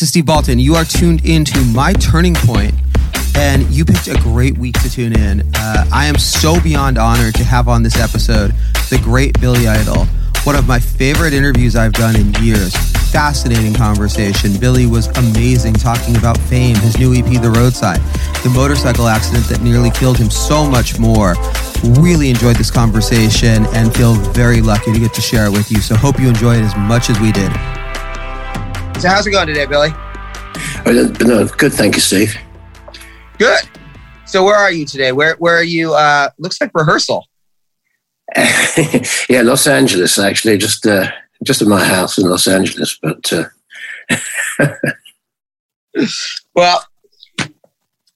this is Steve Baltin. You are tuned into My Turning Point, and you picked a great week to tune in. Uh, I am so beyond honored to have on this episode the great Billy Idol, one of my favorite interviews I've done in years. Fascinating conversation. Billy was amazing talking about fame, his new EP, The Roadside, the motorcycle accident that nearly killed him, so much more. Really enjoyed this conversation and feel very lucky to get to share it with you. So hope you enjoy it as much as we did. So how's it going today, Billy? Oh, no, good, thank you, Steve. Good. So where are you today? Where where are you? Uh, looks like rehearsal. yeah, Los Angeles actually, just uh, just at my house in Los Angeles. But uh... well,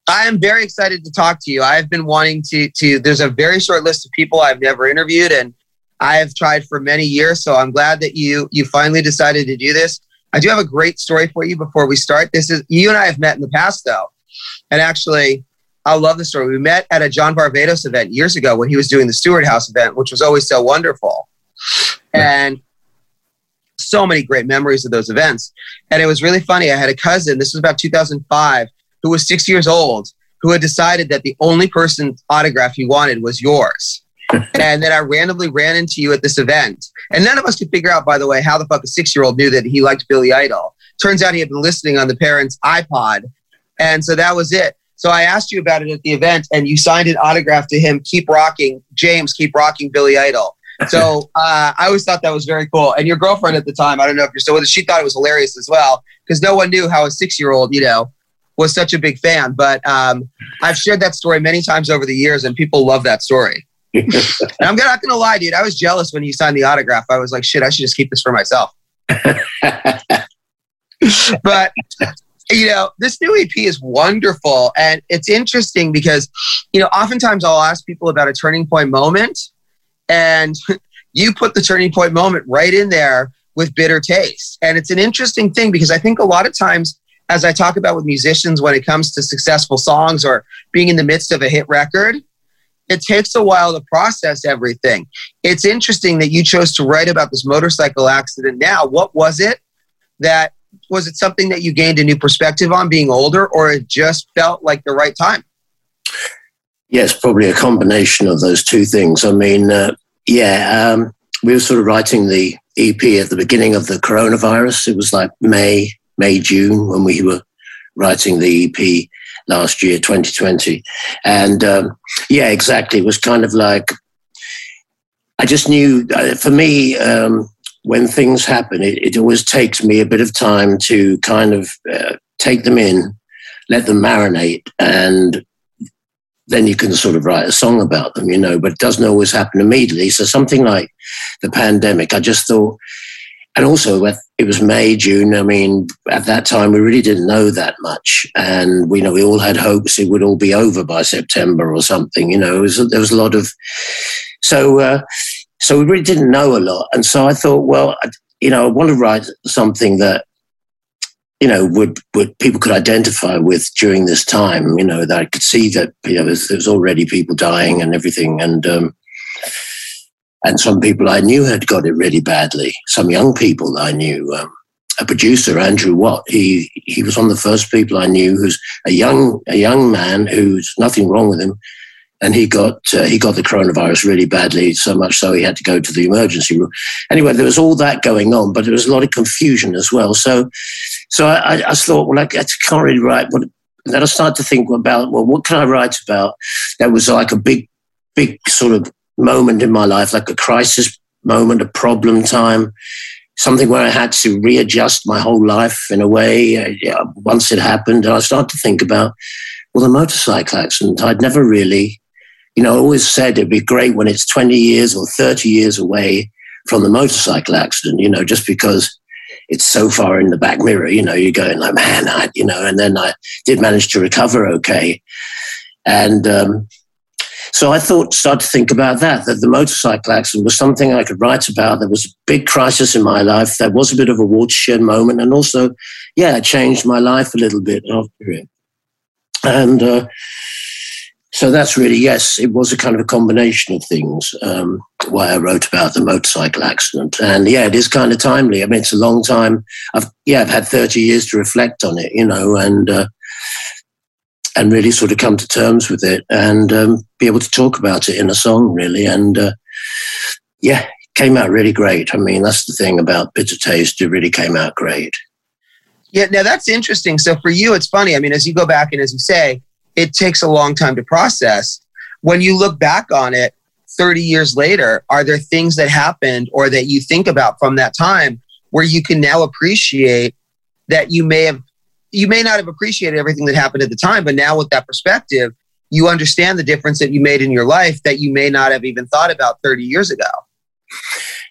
I am very excited to talk to you. I've been wanting to to. There's a very short list of people I've never interviewed, and I have tried for many years. So I'm glad that you you finally decided to do this. I do have a great story for you before we start. This is you and I have met in the past though. And actually, I love the story. We met at a John Varvatos event years ago when he was doing the Stuart House event, which was always so wonderful. And so many great memories of those events. And it was really funny. I had a cousin, this was about 2005, who was six years old, who had decided that the only person's autograph he wanted was yours and then I randomly ran into you at this event. And none of us could figure out, by the way, how the fuck a six year old knew that he liked Billy Idol. Turns out he had been listening on the parents' iPod. And so that was it. So I asked you about it at the event, and you signed an autograph to him, Keep Rocking, James, Keep Rocking Billy Idol. So uh, I always thought that was very cool. And your girlfriend at the time, I don't know if you're still with us, she thought it was hilarious as well, because no one knew how a six year old, you know, was such a big fan. But um, I've shared that story many times over the years, and people love that story. I'm not gonna lie, dude. I was jealous when you signed the autograph. I was like, shit, I should just keep this for myself. but you know, this new EP is wonderful, and it's interesting because you know, oftentimes I'll ask people about a turning point moment, and you put the turning point moment right in there with bitter taste, and it's an interesting thing because I think a lot of times. As I talk about with musicians when it comes to successful songs or being in the midst of a hit record, it takes a while to process everything. It's interesting that you chose to write about this motorcycle accident now. What was it that was it something that you gained a new perspective on being older or it just felt like the right time? Yes, probably a combination of those two things. I mean, uh, yeah, um, we were sort of writing the EP at the beginning of the coronavirus. It was like May, May, June when we were writing the EP last year, 2020. And um, yeah, exactly. It was kind of like, I just knew uh, for me, um, when things happen, it, it, always takes me a bit of time to kind of uh, take them in, let them marinate, and then you can sort of write a song about them, you know, but it doesn't always happen immediately. So something like the pandemic, I just thought and also it was May, June. I mean, at that time we really didn't know that much, and we you know we all had hopes it would all be over by September or something. You know, was, there was a lot of so uh, so we really didn't know a lot, and so I thought, well, you know, I want to write something that you know would would people could identify with during this time. You know, that I could see that you know there was already people dying and everything, and um, and some people I knew had got it really badly. Some young people I knew. Um, a producer, Andrew Watt. He he was one of the first people I knew who's a young a young man who's nothing wrong with him, and he got uh, he got the coronavirus really badly, so much so he had to go to the emergency room. Anyway, there was all that going on, but there was a lot of confusion as well. So, so I, I thought, well, I, I can't really write. What, then I started to think about, well, what can I write about that was like a big, big sort of moment in my life, like a crisis moment, a problem time, something where I had to readjust my whole life in a way uh, once it happened. I started to think about, well, the motorcycle accident. I'd never really, you know, always said it'd be great when it's 20 years or 30 years away from the motorcycle accident, you know, just because it's so far in the back mirror, you know, you're going like, man, I, you know, and then I did manage to recover okay. And, um, so I thought, started to think about that, that the motorcycle accident was something I could write about. There was a big crisis in my life. There was a bit of a watershed moment. And also, yeah, it changed my life a little bit after it. And uh, so that's really yes it was a kind of a combination of things um, why i wrote about the motorcycle accident and yeah it is kind of timely i mean it's a long time i've yeah i've had 30 years to reflect on it you know and uh, and really sort of come to terms with it and um, be able to talk about it in a song really. And uh, yeah it came out really great. I mean that's the thing about bitter taste. It really came out great. Yeah now that's interesting. So for you it's funny. I mean as you go back and as you say it takes a long time to process. When you look back on it 30 years later, are there things that happened or that you think about from that time where you can now appreciate that you may have you may not have appreciated everything that happened at the time, but now with that perspective, you understand the difference that you made in your life that you may not have even thought about 30 years ago.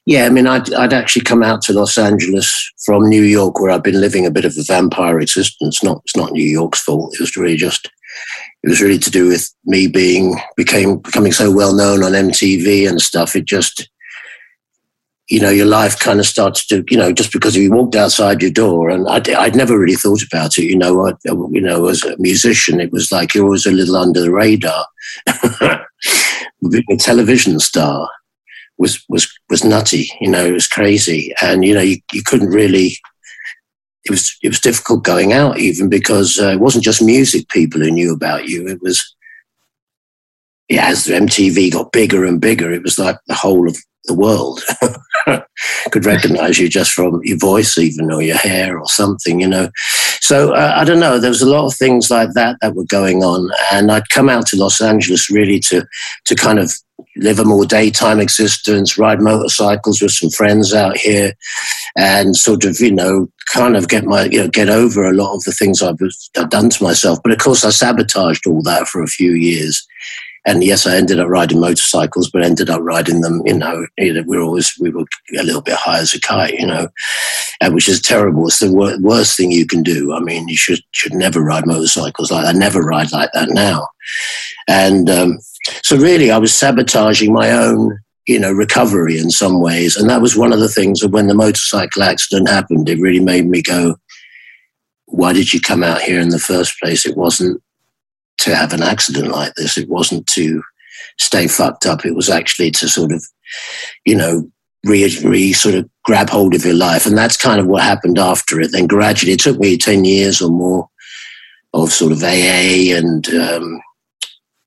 Yeah, I mean, I'd, I'd actually come out to Los Angeles from New York, where I've been living a bit of a vampire existence. Not, it's not New York's fault. It was really just it was really to do with me being became becoming so well known on MTV and stuff. It just you know your life kind of starts to you know just because you walked outside your door. And I'd, I'd never really thought about it. You know I, you know as a musician it was like you're always a little under the radar. Being a television star was was was nutty you know it was crazy. And you know you, you couldn't really it was it was difficult going out even because uh, it wasn't just music people who knew about you. It was yeah, as MTV got bigger and bigger, it was like the whole of the world could recognize you just from your voice, even or your hair or something, you know. So uh, I don't know. There was a lot of things like that that were going on, and I'd come out to Los Angeles really to to kind of live a more daytime existence, ride motorcycles with some friends out here, and sort of, you know, kind of get my, you know, get over a lot of the things I've, I've done to myself. But of course, I sabotaged all that for a few years. And yes, I ended up riding motorcycles, but ended up riding them, you know, we were always, we were a little bit high as a kite, you know, which is terrible. It's the wor- worst thing you can do. I mean, you should, should never ride motorcycles like. I never ride like that now. And, um, so really, I was sabotaging my own, you know, recovery in some ways. And that was one of the things that when the motorcycle accident happened, it really made me go, why did you come out here in the first place? It wasn't to have an accident like this. It wasn't to stay fucked up. It was actually to sort of, you know, re, re sort of grab hold of your life. And that's kind of what happened after it. Then gradually, it took me 10 years or more of sort of AA and, um,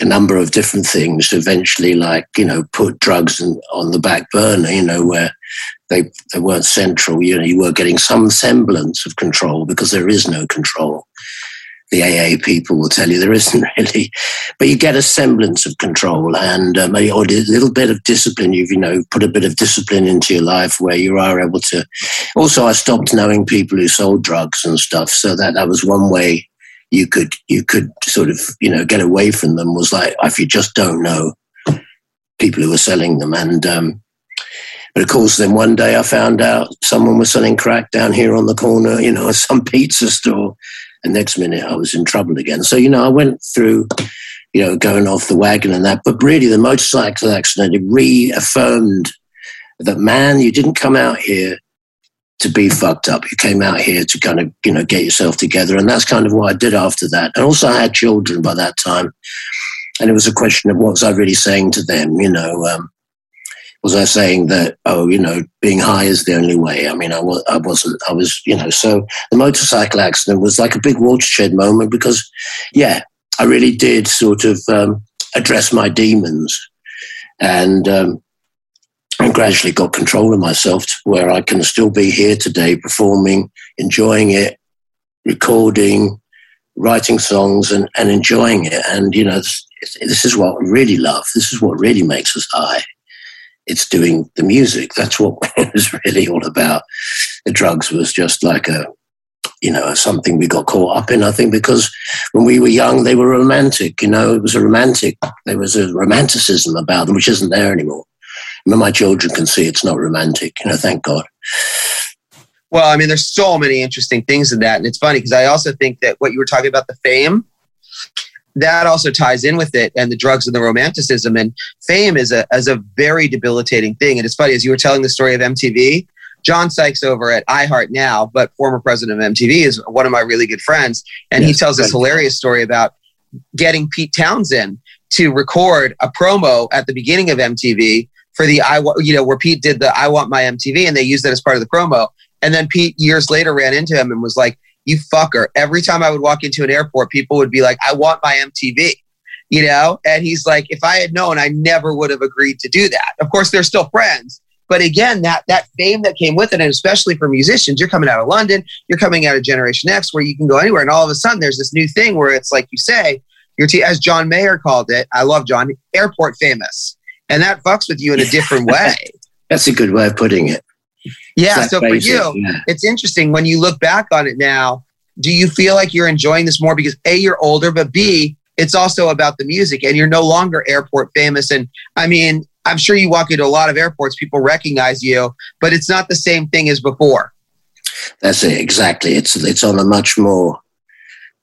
a number of different things eventually like you know put drugs in, on the back burner you know where they they weren't central you know you were getting some semblance of control because there is no control the AA people will tell you there isn't really, but you get a semblance of control and um, a little bit of discipline. You've you know put a bit of discipline into your life where you are able to. Also, I stopped knowing people who sold drugs and stuff, so that that was one way you could you could sort of you know get away from them was like if you just don't know people who were selling them and um, but of course then one day I found out someone was selling crack down here on the corner you know some pizza store and next minute I was in trouble again so you know I went through you know going off the wagon and that but really the motorcycle accident it reaffirmed that man you didn't come out here to be fucked up. You came out here to kind of, you know, get yourself together. And that's kind of what I did after that. And also I had children by that time. And it was a question of what was I really saying to them, you know, um, was I saying that, oh, you know, being high is the only way? I mean, I, was, I wasn't, I was, you know, so the motorcycle accident was like a big watershed moment because, yeah, I really did sort of um, address my demons. And um, and gradually got control of myself to where I can still be here today performing, enjoying it, recording, writing songs and, and enjoying it. And, you know, this, this is what I really love. This is what really makes us high. It's doing the music. That's what it was really all about. The drugs was just like a, you know, something we got caught up in, I think, because when we were young, they were romantic, you know, it was a romantic, there was a romanticism about them, which isn't there anymore my children can see it's not romantic. You know, thank God. Well, I mean, there's so many interesting things in that, and it's funny because I also think that what you were talking about the fame that also ties in with it and the drugs and the romanticism and fame is a as a very debilitating thing. And it's funny as you were telling the story of MTV. John Sykes over at iHeart now, but former president of MTV is one of my really good friends, and yes, he tells this hilarious story about getting Pete Townshend to record a promo at the beginning of MTV for the I you know where Pete did the I want my MTV and they used it as part of the promo. And then Pete years later ran into him and was like, "You fucker!" Every time I would walk into an airport, people would be like, "I want my MTV." You know, and he's like, if I had known, I never would have agreed to do that. Of course, they're still friends, but again, that that fame that came with it, and especially for musicians, you're coming out of London, you're coming out of Generation X, where you can go anywhere, and all of a sudden, there's this new thing where it's like you say, your t- as John Mayer called it. I love John, airport famous, and that fucks with you in a different way. That's a good way of putting it. Yeah. so for you, yeah. it's interesting when you look back on it now. Do you feel like you're enjoying this more because a you're older, but b it's also about the music, and you're no longer airport famous. And I mean, I'm sure you walk into a lot of airports, people recognize you, but it's not the same thing as before. That's it exactly. It's it's on a much more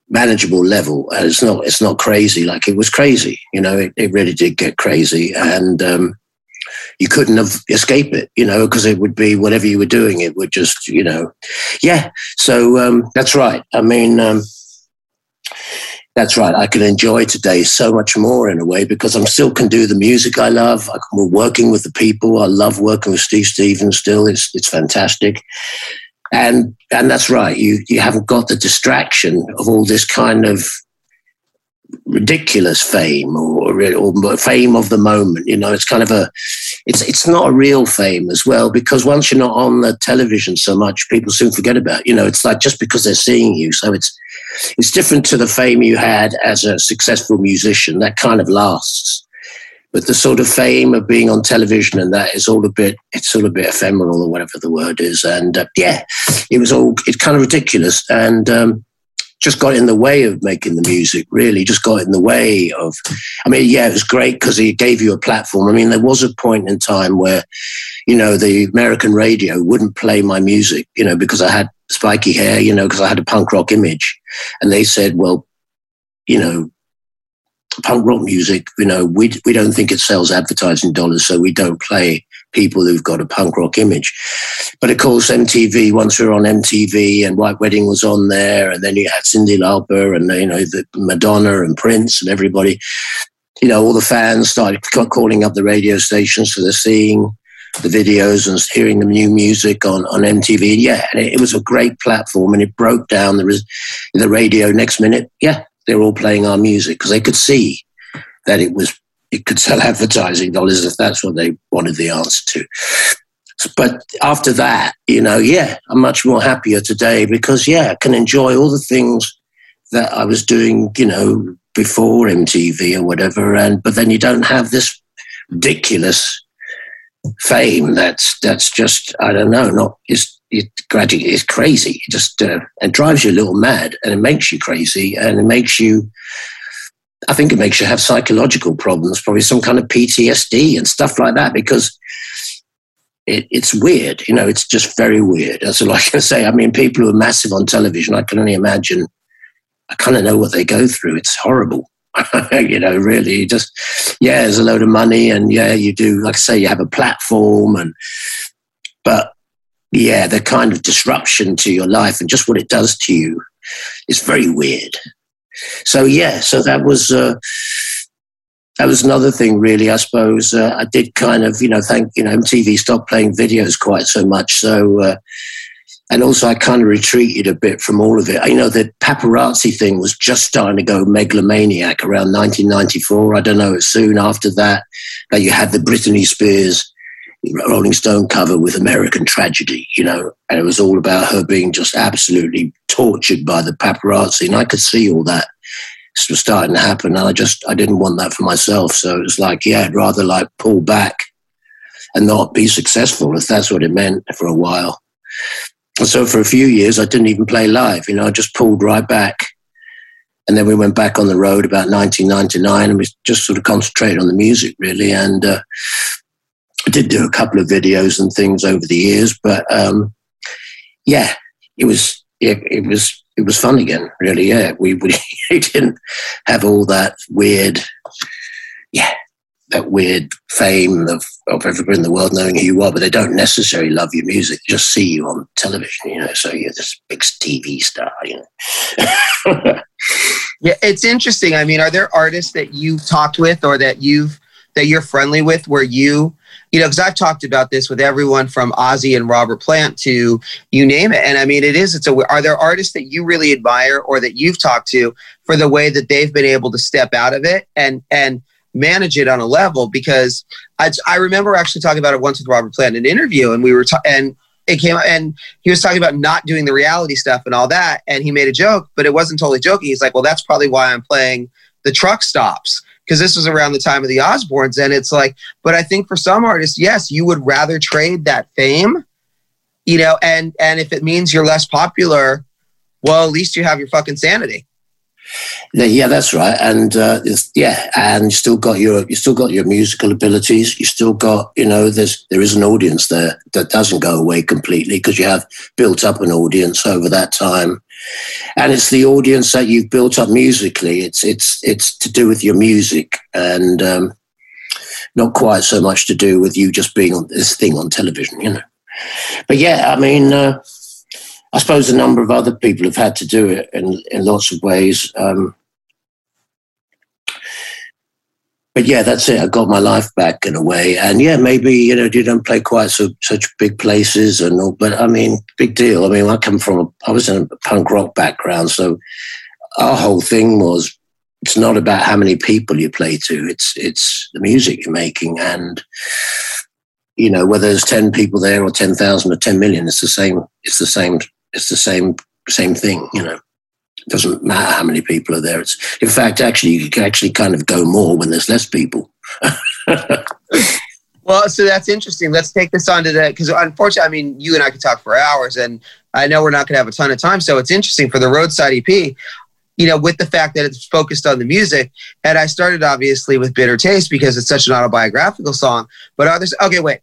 manageable level. And it's not it's not crazy like it was crazy. You know, it, it really did get crazy, and um, you couldn't have escape it. You know, because it would be whatever you were doing, it would just you know, yeah. So um, that's right. I mean. Um, that's right. I can enjoy today so much more in a way because I'm still can do the music I love. I'm working with the people. I love working with Steve Stevens still. It's it's fantastic. And and that's right. You you haven't got the distraction of all this kind of ridiculous fame or, or fame of the moment. You know, it's kind of a it's it's not a real fame as well because once you're not on the television so much, people soon forget about. You know, it's like just because they're seeing you. So it's it's different to the fame you had as a successful musician. That kind of lasts. But the sort of fame of being on television and that is all a bit, it's all a bit ephemeral or whatever the word is. And uh, yeah, it was all, it's kind of ridiculous. And um, just got in the way of making the music, really, just got in the way of. I mean, yeah, it was great because he gave you a platform. I mean, there was a point in time where, you know, the American radio wouldn't play my music, you know, because I had spiky hair, you know, because I had a punk rock image. And they said, well, you know, punk rock music, you know, we, we don't think it sells advertising dollars, so we don't play people who've got a punk rock image. But of course, MTV, once we were on MTV and White Wedding was on there, and then you had Cyndi Lauper and, you know, the Madonna and Prince and everybody, you know, all the fans started calling up the radio stations for the seeing the videos and hearing the new music on, on MTV. Yeah, and it, it was a great platform and it broke down the, the radio next minute. Yeah, they were all playing our music because they could see that it was it could sell advertising dollars if that's what they wanted the answer to. But after that, you know, yeah, I'm much more happier today because, yeah, I can enjoy all the things that I was doing, you know, before MTV or whatever. And but then you don't have this ridiculous fame that's that's just I don't know, not it's it gradually it's crazy. It just uh, it drives you a little mad and it makes you crazy and it makes you I think it makes you have psychological problems, probably some kind of PTSD and stuff like that, because it, it's weird. You know, it's just very weird. That's all I can say. I mean, people who are massive on television, I can only imagine. I kind of know what they go through. It's horrible. you know, really, just yeah, there's a load of money, and yeah, you do. Like I say, you have a platform, and but yeah, the kind of disruption to your life and just what it does to you is very weird. So yeah, so that was uh, that was another thing, really. I suppose uh, I did kind of, you know, thank you know, MTV stopped playing videos quite so much, so. Uh, and also, I kind of retreated a bit from all of it. You know, the paparazzi thing was just starting to go megalomaniac around 1994. I don't know, soon after that, that you had the Britney Spears Rolling Stone cover with American Tragedy, you know, and it was all about her being just absolutely tortured by the paparazzi. And I could see all that was starting to happen. And I just, I didn't want that for myself. So it was like, yeah, I'd rather like pull back and not be successful if that's what it meant for a while. And so for a few years, I didn't even play live. You know, I just pulled right back. And then we went back on the road about 1999 and we just sort of concentrated on the music, really. And uh, I did do a couple of videos and things over the years, but um, yeah, it was it, it, was it was fun again. Really, yeah. We, we didn't have all that weird, yeah, that weird fame of, of everybody in the world knowing who you are, but they don't necessarily love your music. Just see you on television, you know. So you're this big TV star, you know. Yeah, it's interesting. I mean, are there artists that you've talked with or that you've that you're friendly with where you you know, because I've talked about this with everyone from Ozzy and Robert Plant to you name it. And I mean, it is, it's a, are there artists that you really admire or that you've talked to for the way that they've been able to step out of it and, and manage it on a level? Because I, I remember actually talking about it once with Robert Plant in an interview and we were, ta- and it came and he was talking about not doing the reality stuff and all that. And he made a joke, but it wasn't totally joking. He's like, well, that's probably why I'm playing the truck stops because this was around the time of the Osbournes. And it's like, but I think for some artists, yes, you would rather trade that fame, you know, and and if it means you're less popular, well, at least you have your fucking sanity. Yeah, that's right, and uh, yeah, and you still got your you still got your musical abilities. You still got you know there's there is an audience there that doesn't go away completely because you have built up an audience over that time, and it's the audience that you've built up musically. It's it's it's to do with your music and um, not quite so much to do with you just being on this thing on television, you know. But yeah, I mean. Uh, I suppose a number of other people have had to do it in, in lots of ways. Um, but yeah, that's it. I got my life back in a way, and yeah, maybe you know, you don't play quite so such big places and all, but I mean, big deal. I mean, I come from, a, I was in a punk rock background, so our whole thing was it's not about how many people you play to; it's it's the music you're making, and you know, whether there's ten people there or ten thousand or ten million, it's the same. It's the same it's the same same thing, you know. It doesn't matter how many people are there. It's in fact actually you can actually kind of go more when there's less people. well, so that's interesting. Let's take this on to that because unfortunately, I mean, you and I could talk for hours, and I know we're not going to have a ton of time. So it's interesting for the roadside EP. You know, with the fact that it's focused on the music, and I started obviously with Bitter Taste because it's such an autobiographical song. But others, okay, wait,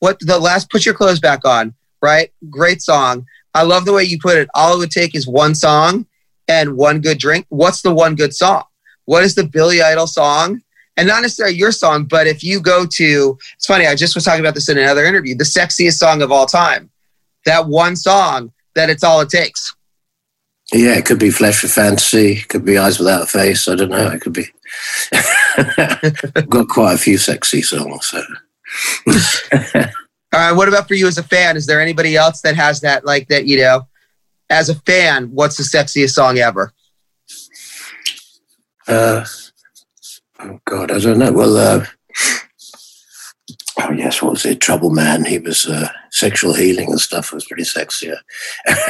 what the last? Put your clothes back on. Right, great song. I love the way you put it. All it would take is one song and one good drink. What's the one good song? What is the Billy Idol song? And not necessarily your song, but if you go to, it's funny, I just was talking about this in another interview, the sexiest song of all time. That one song that it's all it takes. Yeah, it could be Flesh for Fantasy, it could be Eyes Without a Face. I don't know. It could be. got quite a few sexy songs. So. All right. What about for you as a fan? Is there anybody else that has that, like that, you know, as a fan, what's the sexiest song ever? Uh, oh God, I don't know. Well, uh, oh yes, what was it? Trouble Man. He was uh, sexual healing and stuff. It was pretty sexy.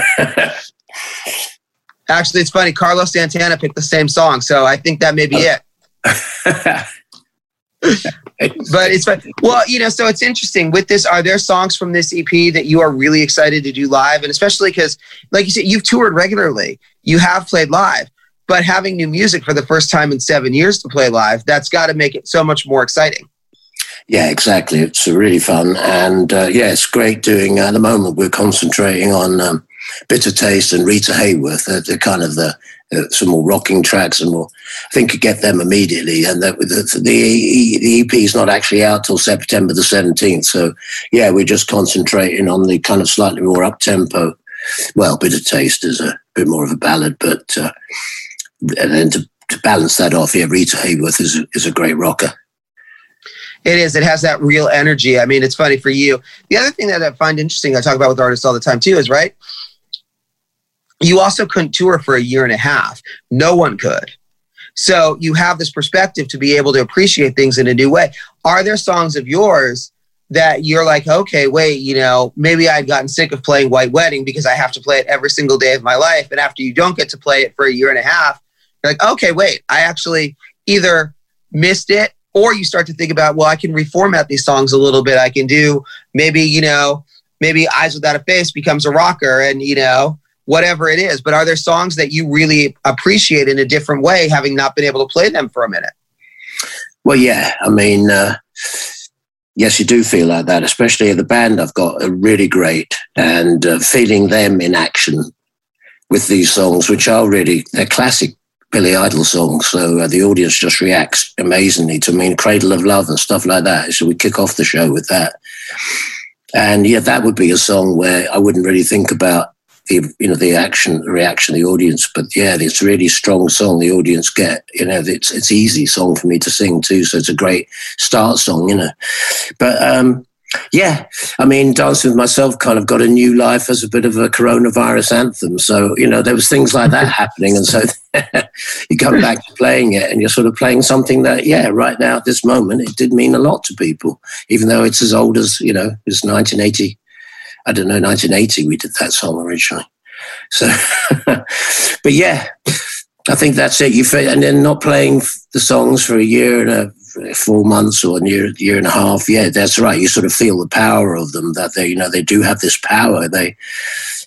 Actually, it's funny. Carlos Santana picked the same song, so I think that may be it. but it's fun. Well, you know, so it's interesting with this. Are there songs from this EP that you are really excited to do live? And especially because, like you said, you've toured regularly, you have played live, but having new music for the first time in seven years to play live, that's got to make it so much more exciting. Yeah, exactly. It's really fun. And uh, yeah, it's great doing, uh, at the moment, we're concentrating on um, Bitter Taste and Rita Hayworth. They're, they're kind of the some more rocking tracks, and we'll I think you get them immediately. And the, the, the, the EP is not actually out till September the seventeenth. So yeah, we're just concentrating on the kind of slightly more up tempo. Well, Bitter Taste is a bit more of a ballad, but uh, and then to, to balance that off, yeah, Rita Hayworth is a, is a great rocker. It is. It has that real energy. I mean, it's funny for you. The other thing that I find interesting, I talk about with artists all the time too, is right you also couldn't tour for a year and a half. No one could. So you have this perspective to be able to appreciate things in a new way. Are there songs of yours that you're like, okay, wait, you know, maybe I'd gotten sick of playing White Wedding because I have to play it every single day of my life. And after you don't get to play it for a year and a half, you're like, okay, wait, I actually either missed it or you start to think about, well, I can reformat these songs a little bit. I can do maybe, you know, maybe Eyes Without a Face becomes a rocker and, you know, whatever it is. But are there songs that you really appreciate in a different way, having not been able to play them for a minute? Well, yeah. I mean, uh, yes, you do feel like that, especially the band I've got are really great, and uh, feeling them in action with these songs, which are really they're classic Billy Idol songs. So uh, the audience just reacts amazingly to mean Cradle of Love and stuff like that. So we kick off the show with that. And yeah, that would be a song where I wouldn't really think about the you know the action the reaction of the audience. But yeah it's a really strong song the audience get you know it's it's easy song for me to sing too so it's a great start song you know. But um yeah i mean dancing with myself kind of got a new life as a bit of a coronavirus anthem. So you know there was things like that happening and so you come back to playing it and you're sort of playing something that yeah right now at this moment it did mean a lot to people even though it's as old as you know it's 1980 I don't know, 1980, we did that song originally. So, but yeah, I think that's it. You and then not playing the songs for a year and a four months or a year, year and a half. Yeah, that's right. You sort of feel the power of them. That they, you know, they do have this power. They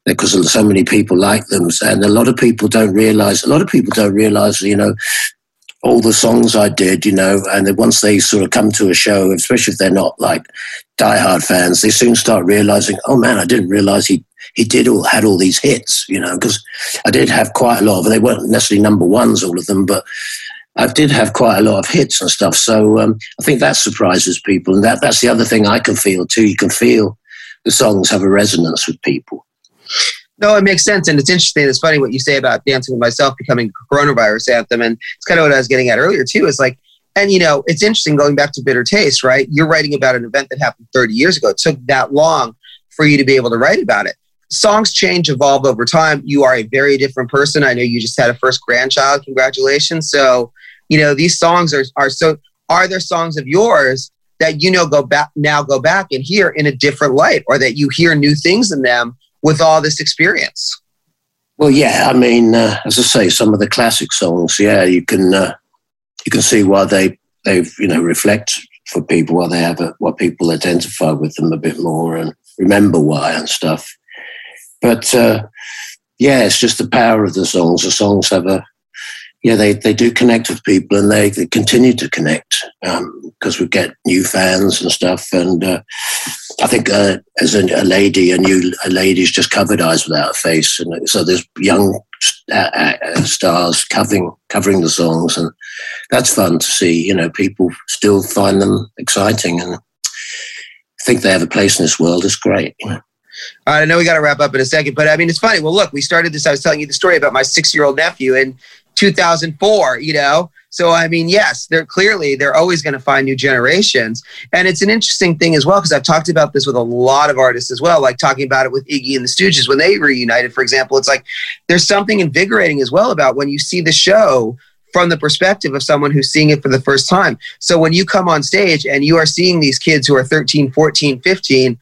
because so many people like them, and a lot of people don't realize. A lot of people don't realize, you know, all the songs I did, you know, and then once they sort of come to a show, especially if they're not like diehard fans, they soon start realizing, oh man, I didn't realize he he did all had all these hits, you know, because I did have quite a lot of. They weren't necessarily number ones, all of them, but I did have quite a lot of hits and stuff. So um, I think that surprises people, and that that's the other thing I can feel too. You can feel the songs have a resonance with people. No, it makes sense. And it's interesting. It's funny what you say about Dancing with Myself becoming coronavirus anthem. And it's kind of what I was getting at earlier, too. Is like, and you know, it's interesting going back to Bitter Taste, right? You're writing about an event that happened 30 years ago. It took that long for you to be able to write about it. Songs change, evolve over time. You are a very different person. I know you just had a first grandchild. Congratulations. So, you know, these songs are, are so, are there songs of yours that you know go back now go back and hear in a different light or that you hear new things in them with all this experience? Well, yeah. I mean, uh, as I say, some of the classic songs, yeah, you can uh, you can see why they they've you know reflect for people why they have a, why people identify with them a bit more and remember why and stuff. But uh, yeah, it's just the power of the songs. The songs have a yeah, they, they do connect with people and they, they continue to connect because um, we get new fans and stuff. And uh, I think uh, as a, a, lady, a new a lady's just covered eyes without a face, and so there's young uh, uh, stars covering covering the songs, and that's fun to see. You know, people still find them exciting and think they have a place in this world. It's great. I know we got to wrap up in a second, but I mean, it's funny. Well, look, we started this. I was telling you the story about my six year old nephew in 2004. You know, so I mean, yes, they're clearly they're always going to find new generations, and it's an interesting thing as well because I've talked about this with a lot of artists as well, like talking about it with Iggy and the Stooges when they reunited, for example. It's like there's something invigorating as well about when you see the show from the perspective of someone who's seeing it for the first time. So when you come on stage and you are seeing these kids who are 13, 14, 15,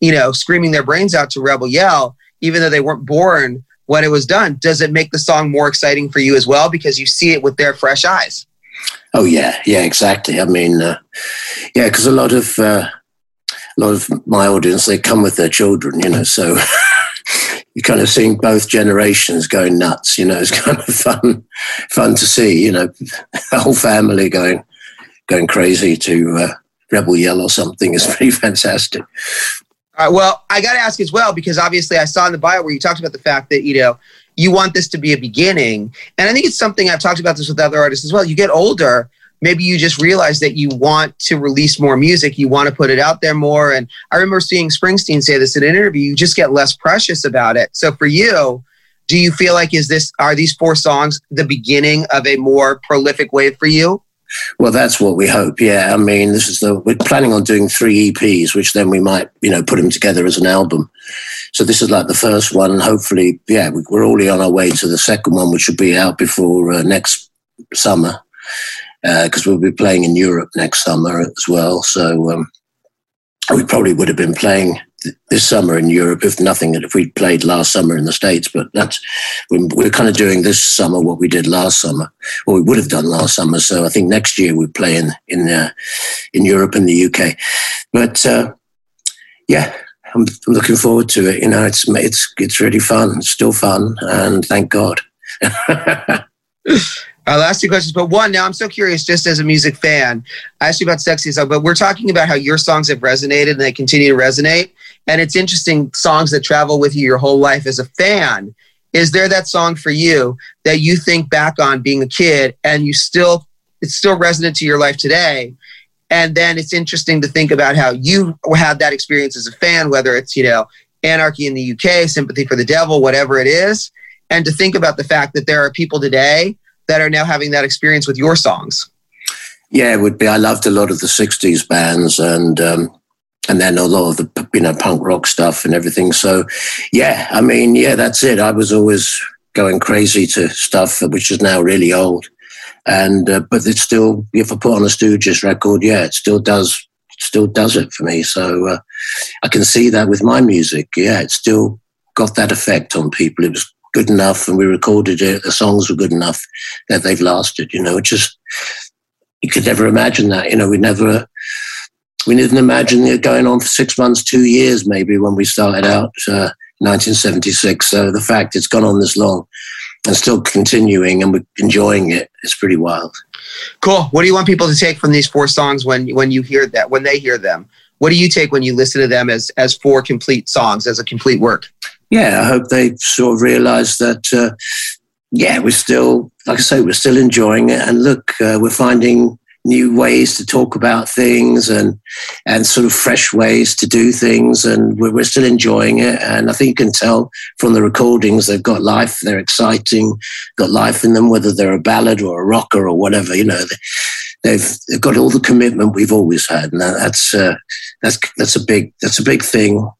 you know, screaming their brains out to Rebel Yell, even though they weren't born when it was done, does it make the song more exciting for you as well because you see it with their fresh eyes? Oh yeah, yeah, exactly. I mean, uh, yeah, because a lot of uh, a lot of my audience they come with their children, you know, so you're kind of seeing both generations going nuts. You know, it's kind of fun, fun to see. You know, the whole family going going crazy to uh, Rebel Yell or something is pretty fantastic. All right. Well, I got to ask as well because obviously I saw in the bio where you talked about the fact that you know you want this to be a beginning, and I think it's something I've talked about this with other artists as well. You get older, maybe you just realize that you want to release more music, you want to put it out there more. And I remember seeing Springsteen say this in an interview. You just get less precious about it. So for you, do you feel like is this are these four songs the beginning of a more prolific wave for you? Well, that's what we hope. Yeah, I mean, this is the we're planning on doing three EPs, which then we might, you know, put them together as an album. So this is like the first one, and hopefully, yeah, we're already on our way to the second one, which will be out before uh, next summer, because uh, we'll be playing in Europe next summer as well. So um, we probably would have been playing this summer in Europe, if nothing, if we'd played last summer in the States. But that's we're kind of doing this summer what we did last summer, or we would have done last summer. So I think next year we play in in uh, in Europe and the UK. But uh, yeah, I'm looking forward to it. You know, it's it's it's really fun. It's still fun, and thank God. I'll ask you questions, but one, now I'm so curious, just as a music fan, I asked you about Sexy Song, but we're talking about how your songs have resonated and they continue to resonate. And it's interesting, songs that travel with you your whole life as a fan. Is there that song for you that you think back on being a kid and you still, it's still resonant to your life today? And then it's interesting to think about how you had that experience as a fan, whether it's, you know, Anarchy in the UK, Sympathy for the Devil, whatever it is, and to think about the fact that there are people today that are now having that experience with your songs. Yeah, it would be. I loved a lot of the '60s bands, and um, and then a lot of the you know punk rock stuff and everything. So, yeah, I mean, yeah, that's it. I was always going crazy to stuff which is now really old, and uh, but it's still if I put on a Stooges record, yeah, it still does still does it for me. So uh, I can see that with my music. Yeah, it still got that effect on people. It was good enough, and we recorded it. The songs were good enough that they've lasted. You know, it just you could never imagine that. You know, we never we didn't imagine it going on for six months, two years, maybe when we started out, uh, 1976. So the fact it's gone on this long and still continuing and we're enjoying it is pretty wild. Cool. What do you want people to take from these four songs when when you hear that when they hear them? What do you take when you listen to them as as four complete songs as a complete work? Yeah, I hope they sort of realize that. Uh, yeah, we're still, like I say, we're still enjoying it, and look, uh, we're finding new ways to talk about things and and sort of fresh ways to do things and we're, we're still enjoying it. And i think you can tell from the recordings they've got life they're exciting got life in them whether they're a ballad or a rocker or whatever you know. They've they've got all the commitment we've always had and that's uh, that's that's a big that's a big thing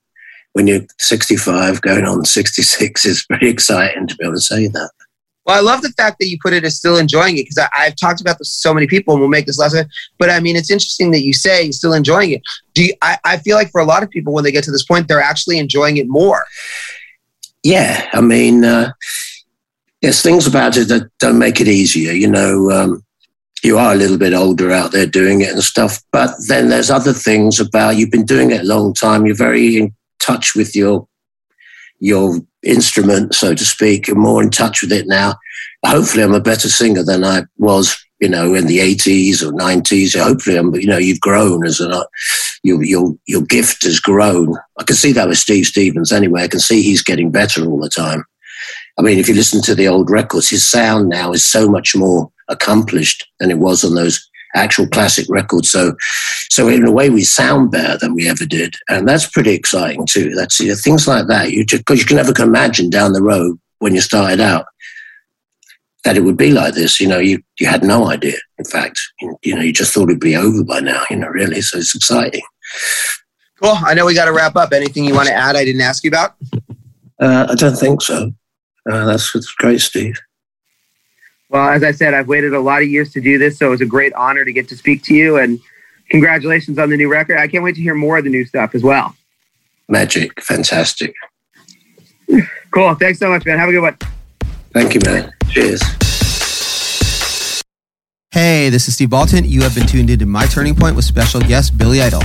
when you're 65 going on 66 is very exciting to be able to say that well, I love the fact that you put it as still enjoying it because I've talked about this so many people and we'll make this lesson. But I mean, it's interesting that you say still enjoying it. Do you, I, I feel like for a lot of people, when they get to this point, they're actually enjoying it more. Yeah. I mean, uh, there's things about it that don't make it easier. You know, um, you are a little bit older out there doing it and stuff. But then there's other things about you've been doing it a long time. You're very in touch with your your instrument, so to speak. More in touch with it now. Hopefully, I'm a better singer than I was, you know, in the 80s or 90s. Hopefully, I'm, you know, you've grown as a, uh, your, your, your gift has grown. I can see that with Steve Stevens anyway. I can see he's getting better all the time. I mean, if you listen to the old records, his sound now is so much more accomplished than it was on those actual classic records. So, so in a way, we sound better than we ever did, and that's pretty exciting too. That's you know, things like that. You just, because you can never imagine down the road when you started out that it would be like this. You know, you you had no idea. In fact, you, you know, you just thought it'd be over by now. You know, really. So it's exciting. Cool. I know we got to wrap up. Anything you want to add? I didn't ask you about. Uh, I don't think so. Uh, that's, that's great, Steve. Well, as I said, I've waited a lot of years to do this, so it was a great honor to get to speak to you. And congratulations on the new record. I can't wait to hear more of the new stuff as well. Magic, fantastic. Cool. Thanks so much, man. Have a good one. Thank you, man. Cheers. Hey, this is Steve Baltin. You have been tuned into My Turning Point with special guest Billy Idol.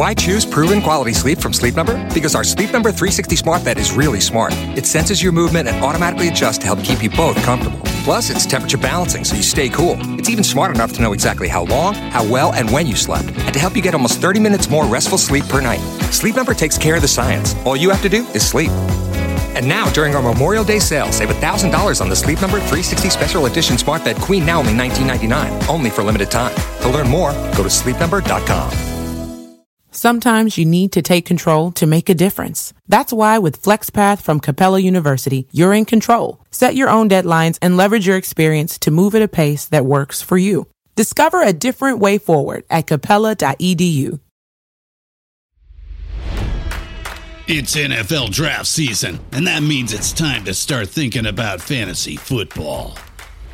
Why choose proven quality sleep from Sleep Number? Because our Sleep Number 360 smart bed is really smart. It senses your movement and automatically adjusts to help keep you both comfortable. Plus, it's temperature balancing so you stay cool. It's even smart enough to know exactly how long, how well, and when you slept, and to help you get almost 30 minutes more restful sleep per night. Sleep Number takes care of the science. All you have to do is sleep. And now, during our Memorial Day sale, save $1,000 on the Sleep Number 360 Special Edition Smart Bed Queen now only $19.99, only for limited time. To learn more, go to sleepnumber.com. Sometimes you need to take control to make a difference. That's why with FlexPath from Capella University, you're in control. Set your own deadlines and leverage your experience to move at a pace that works for you. Discover a different way forward at capella.edu. It's NFL draft season, and that means it's time to start thinking about fantasy football.